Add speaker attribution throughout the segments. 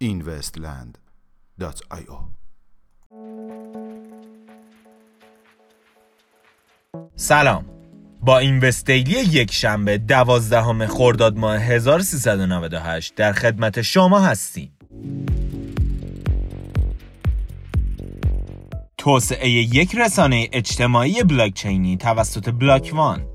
Speaker 1: investland.io
Speaker 2: سلام. با این وستیلی یک شنبه دوازدهم خرداد ماه 1398 در خدمت شما هستیم. توسعه یک رسانه اجتماعی بلاکچینی توسط بلاکوان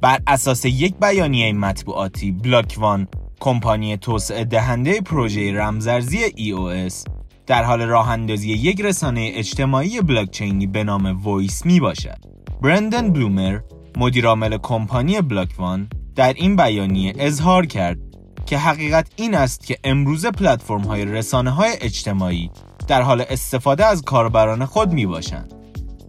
Speaker 2: بر اساس یک بیانیه مطبوعاتی بلاکوان کمپانی توسعه دهنده پروژه رمزارزی EOS در حال راه اندازی یک رسانه اجتماعی بلاکچینی به نام وایس می باشد. برندن بلومر مدیرعامل کمپانی بلاکوان در این بیانیه اظهار کرد که حقیقت این است که امروزه پلتفرم های رسانه های اجتماعی در حال استفاده از کاربران خود می باشند.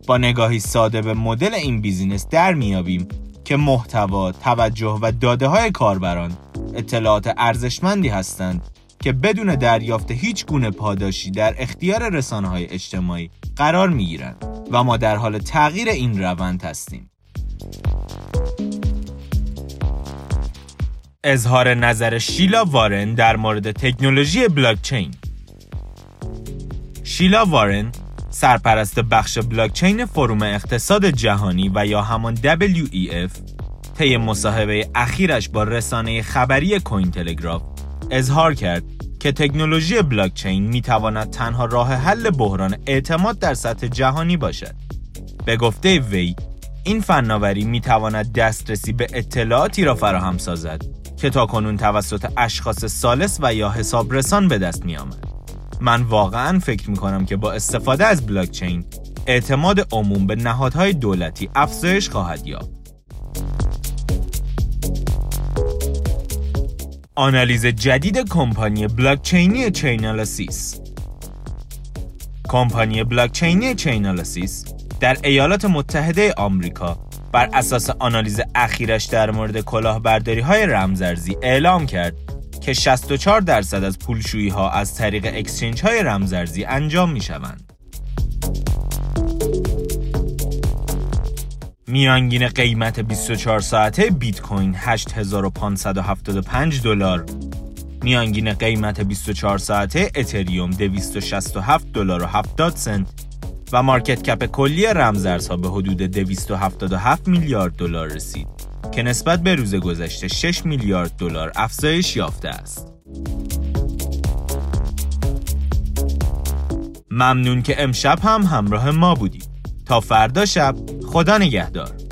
Speaker 2: با نگاهی ساده به مدل این بیزینس در میابیم که محتوا، توجه و داده های کاربران اطلاعات ارزشمندی هستند که بدون دریافت هیچ گونه پاداشی در اختیار رسانه های اجتماعی قرار می گیرند و ما در حال تغییر این روند هستیم. اظهار نظر شیلا وارن در مورد تکنولوژی بلاکچین شیلا وارن سرپرست بخش بلاکچین فروم اقتصاد جهانی و یا همان WEF طی مصاحبه اخیرش با رسانه خبری کوین تلگراف اظهار کرد که تکنولوژی بلاکچین می تواند تنها راه حل بحران اعتماد در سطح جهانی باشد. به گفته وی، این فناوری می تواند دسترسی به اطلاعاتی را فراهم سازد که تا کنون توسط اشخاص سالس و یا حسابرسان به دست می آمد. من واقعا فکر می کنم که با استفاده از بلاکچین اعتماد عموم به نهادهای دولتی افزایش خواهد یافت. آنالیز جدید کمپانی بلاکچینی چینالاسیس کمپانی بلاکچینی چینالاسیس در ایالات متحده آمریکا بر اساس آنالیز اخیرش در مورد کلاهبرداری های رمزارزی اعلام کرد که 64 درصد از پولشویی ها از طریق اکسچنج های رمزارزی انجام می شوند. میانگین قیمت 24 ساعته بیت کوین 8575 دلار. میانگین قیمت 24 ساعته اتریوم 267 دلار و 70 سنت. و مارکت کپ کلی رمزارزها به حدود 277 میلیارد دلار رسید. که نسبت به روز گذشته 6 میلیارد دلار افزایش یافته است. ممنون که امشب هم همراه ما بودید. تا فردا شب خدا نگهدار